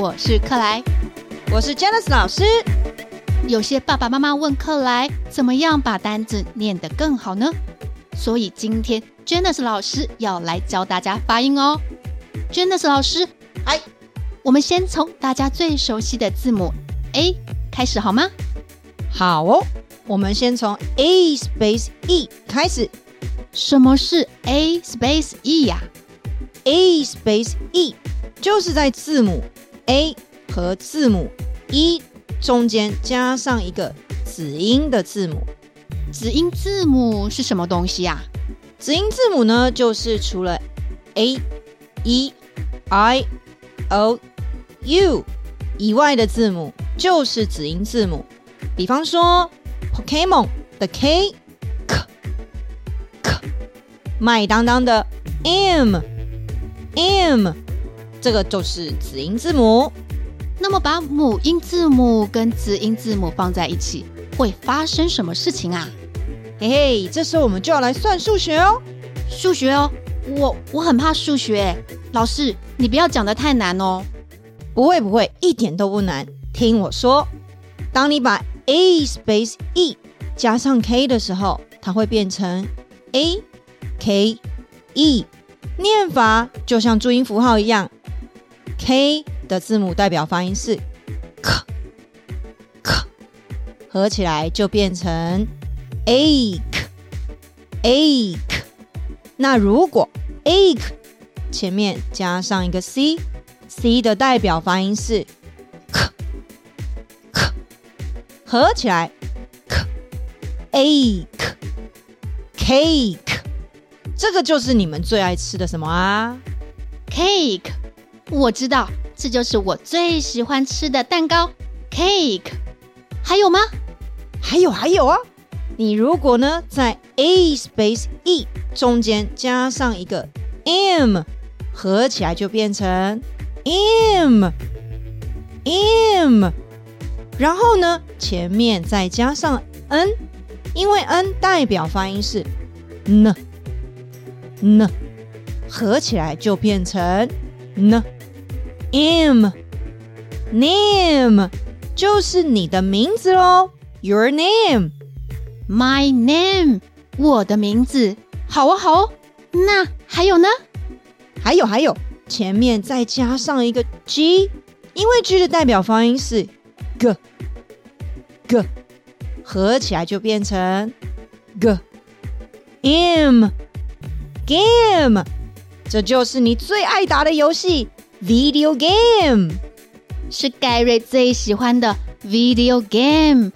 我是克莱，我是 Janice 老师。有些爸爸妈妈问克莱，怎么样把单字念得更好呢？所以今天 Janice 老师要来教大家发音哦。Janice 老师，嗨，我们先从大家最熟悉的字母 A 开始好吗？好哦，我们先从 A space E 开始。什么是 A space E 呀？A space E 就是在字母 A 和字母 E 中间加上一个子音的字母。子音字母是什么东西呀？子音字母呢，就是除了 A、E、I、O、U 以外的字母，就是子音字母。比方说，Pokemon 的 K、K、K，麦当当的 M、M，这个就是子音字母。那么把母音字母跟子音字母放在一起，会发生什么事情啊？嘿嘿，这时候我们就要来算数学哦。数学哦，我我很怕数学。老师，你不要讲的太难哦。不会不会，一点都不难。听我说，当你把 A space E 加上 K 的时候，它会变成 A K E，念法就像注音符号一样。K 的字母代表发音是 K K，合起来就变成 ache ache。那如果 ache 前面加上一个 C，C 的代表发音是 k k，。合起来，cake cake，这个就是你们最爱吃的什么啊？cake，我知道，这就是我最喜欢吃的蛋糕。cake，还有吗？还有还有啊！你如果呢在 a space e 中间加上一个 m，合起来就变成 m m。然后呢，前面再加上 n，因为 n 代表发音是 n n，合起来就变成 n m name，就是你的名字喽。Your name，my name，我的名字。好哦，好哦。那还有呢？还有还有，前面再加上一个 g，因为 g 的代表发音是 g。G 合起来就变成 G M Game，这就是你最爱打的游戏 Video Game，是盖瑞最喜欢的 Video Game，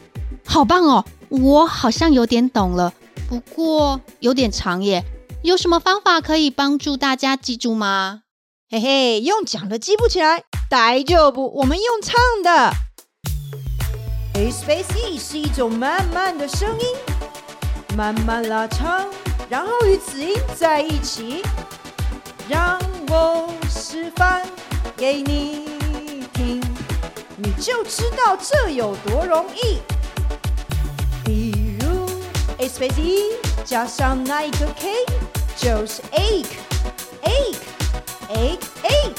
好棒哦！我好像有点懂了，不过有点长耶。有什么方法可以帮助大家记住吗？嘿嘿，用讲的记不起来，大丈夫，我们用唱的。A space E 是一种慢慢的声音，慢慢拉长，然后与子音在一起。让我示范给你听，你就知道这有多容易。比如 A space E 加上那一个 K，就是 egg egg egg egg，。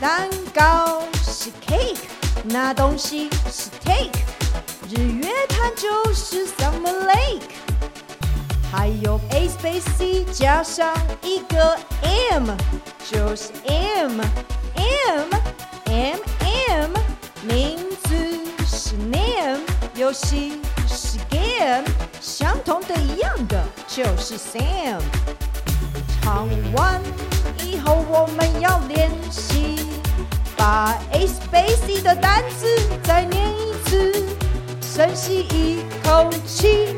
蛋糕是 cake，那东西是 take。日月潭就是 Summer Lake，还有 A space C 加上一个 M，就是 M M M M，名字是 name，游戏是 game，相同的一样的就是 Sam。唱完以后我们要练习，把 A space 的单词再念一次。深吸一口气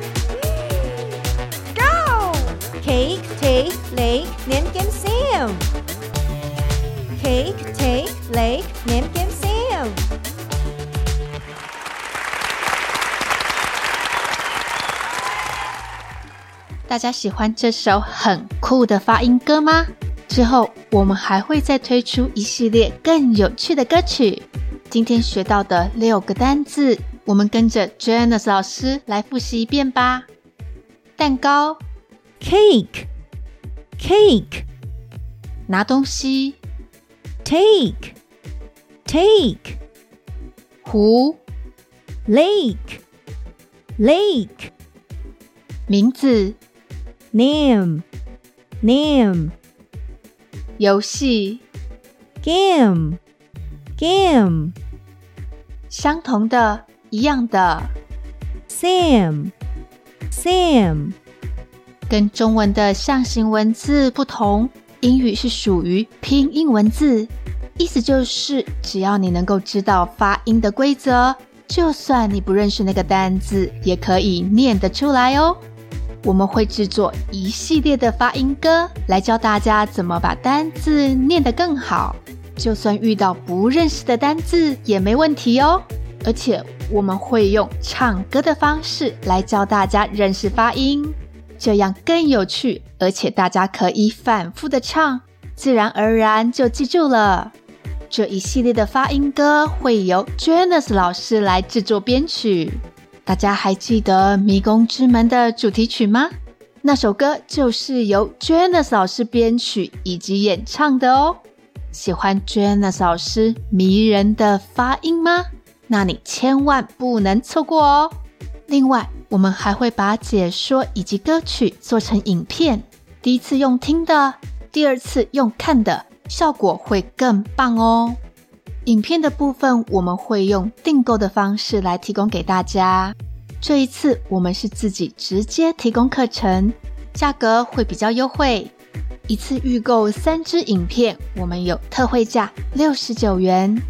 大家喜欢这首很酷的发音歌吗？之后我们还会再推出一系列更有趣的歌曲。今天学到的六个单字。我们跟着 Janice 老师来复习一遍吧。蛋糕，cake，cake，拿东西，take，take，take 湖 lake lake 名字 name. Name. 游戏。Game. Game. 相同的、一样的。Same. Same. 跟中文的象形文字不同，英语是属于拼音文字，意思就是只要你能够知道发音的规则，就算你不认识那个单字，也可以念得出来哦。我们会制作一系列的发音歌，来教大家怎么把单字念得更好。就算遇到不认识的单字也没问题哦。而且我们会用唱歌的方式来教大家认识发音。这样更有趣，而且大家可以反复的唱，自然而然就记住了。这一系列的发音歌会由 Janice 老师来制作编曲。大家还记得《迷宫之门》的主题曲吗？那首歌就是由 Janice 老师编曲以及演唱的哦。喜欢 Janice 老师迷人的发音吗？那你千万不能错过哦。另外，我们还会把解说以及歌曲做成影片，第一次用听的，第二次用看的，效果会更棒哦。影片的部分我们会用订购的方式来提供给大家。这一次我们是自己直接提供课程，价格会比较优惠。一次预购三支影片，我们有特惠价六十九元。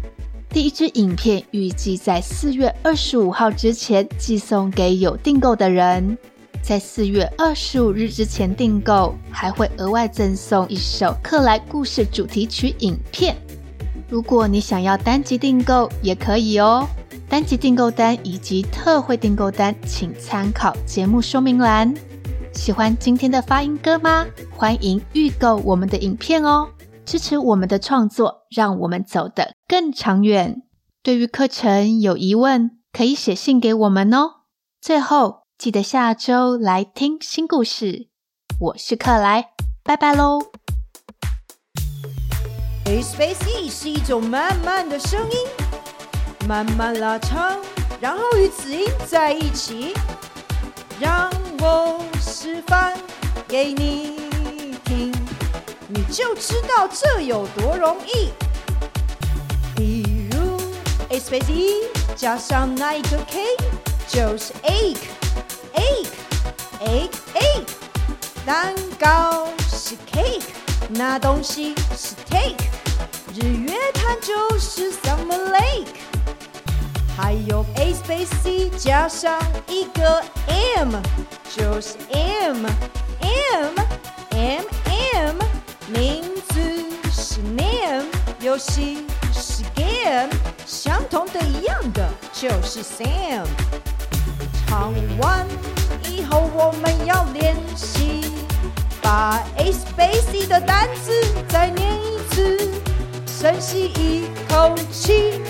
第一支影片预计在四月二十五号之前寄送给有订购的人，在四月二十五日之前订购，还会额外赠送一首克莱故事主题曲影片。如果你想要单集订购，也可以哦。单集订购单以及特惠订购单，请参考节目说明栏。喜欢今天的发音歌吗？欢迎预购我们的影片哦。支持我们的创作，让我们走得更长远。对于课程有疑问，可以写信给我们哦。最后，记得下周来听新故事。我是克莱，拜拜喽。Space E 是一种慢慢的声音，慢慢拉长，然后与子音在一起。让我示范给你听。你就知道这有多容易。比如 a space e 加上那一个 k 就是 ache，ache，ache，ache。蛋糕是 cake，那东西是 take。日月潭就是 summer lake。还有 a space c 加上一个 m 就是 m，m，m，m。名字是 name，游戏是 game，相同的一样的就是 Sam。唱完以后我们要练习，把 A space E 的单词再念一次，深吸一口气。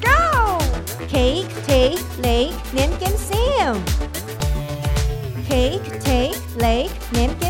Go，cake take lake 念跟 Sam，cake take lake 念。